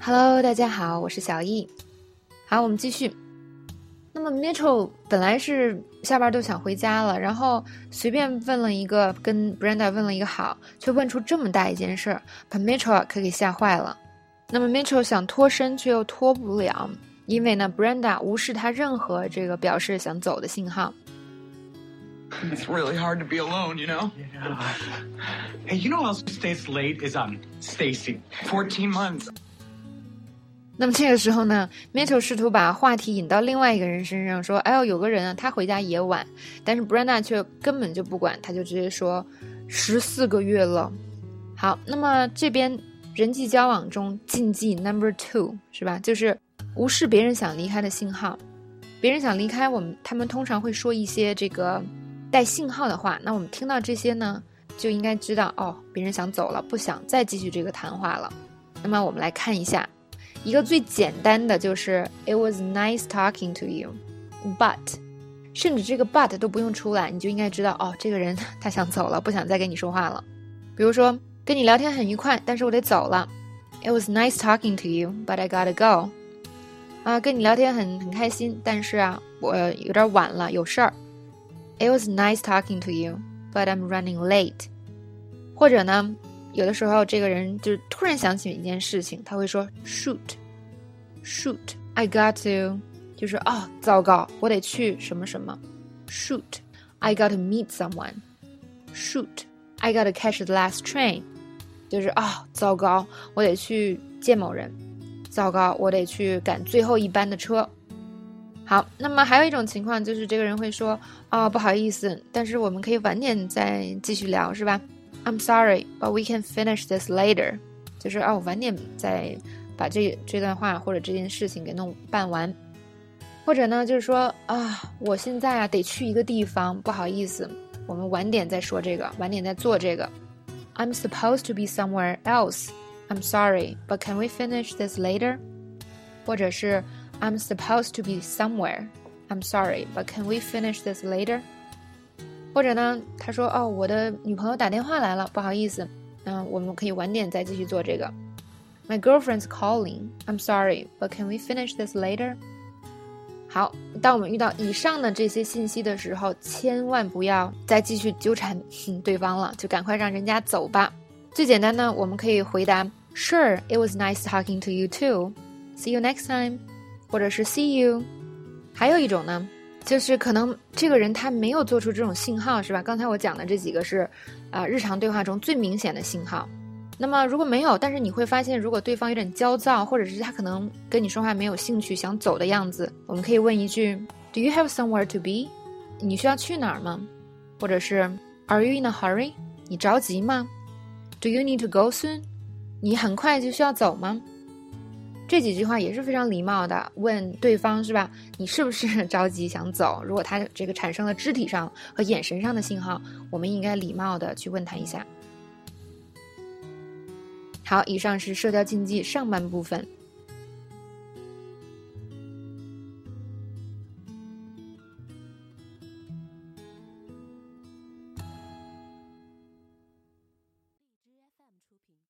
Hello，大家好，我是小易。好，我们继续。那么 Mitchell 本来是下班都想回家了，然后随便问了一个，跟 Brenda 问了一个好，却问出这么大一件事儿，把 Mitchell 可给吓坏了。那么 Mitchell 想脱身，却又脱不了，因为呢，Brenda 无视他任何这个表示想走的信号。It's really hard to be alone, you know? Yeah. Hey, you know who else stays late is um Stacy. Fourteen months. 那么这个时候呢，Mitchell 试图把话题引到另外一个人身上，说：“哎呦，有个人啊，他回家也晚。”但是 Brenda 却根本就不管，他就直接说：“十四个月了。”好，那么这边人际交往中禁忌 Number Two 是吧？就是无视别人想离开的信号。别人想离开我们，他们通常会说一些这个带信号的话。那我们听到这些呢，就应该知道哦，别人想走了，不想再继续这个谈话了。那么我们来看一下。一个最简单的就是 It was nice talking to you, but，甚至这个 but 都不用出来，你就应该知道哦，这个人他想走了，不想再跟你说话了。比如说跟你聊天很愉快，但是我得走了。It was nice talking to you, but I gotta go。啊，跟你聊天很很开心，但是啊，我有点晚了，有事儿。It was nice talking to you, but I'm running late。或者呢？有的时候，这个人就是突然想起一件事情，他会说 “shoot”，“shoot”，I got to，就是哦，糟糕，我得去什么什么，“shoot”，I got to meet someone，“shoot”，I got to catch the last train，就是啊，糟糕，我得去见某人，糟糕，我得去赶最后一班的车。好，那么还有一种情况就是这个人会说啊，不好意思，但是我们可以晚点再继续聊，是吧 ？I'm sorry, but we can finish this later。就是啊，我晚点再把这这段话或者这件事情给弄办完。或者呢，就是说啊，我现在啊得去一个地方，不好意思，我们晚点再说这个，晚点再做这个。I'm supposed to be somewhere else. I'm sorry, but can we finish this later？或者是 I'm supposed to be somewhere. I'm sorry, but can we finish this later？ 或者呢，他说：“哦，我的女朋友打电话来了，不好意思，嗯，我们可以晚点再继续做这个。My girlfriend's calling. I'm sorry, but can we finish this later？” 好，当我们遇到以上的这些信息的时候，千万不要再继续纠缠对方了，就赶快让人家走吧。最简单呢，我们可以回答：“Sure, it was nice talking to you too. See you next time。”或者是 “See you。”还有一种呢。就是可能这个人他没有做出这种信号，是吧？刚才我讲的这几个是，啊，日常对话中最明显的信号。那么如果没有，但是你会发现，如果对方有点焦躁，或者是他可能跟你说话没有兴趣，想走的样子，我们可以问一句：Do you have somewhere to be？你需要去哪儿吗？或者是 Are you in a hurry？你着急吗？Do you need to go soon？你很快就需要走吗？这几句话也是非常礼貌的，问对方是吧？你是不是着急想走？如果他这个产生了肢体上和眼神上的信号，我们应该礼貌的去问他一下。好，以上是社交禁忌上半部分，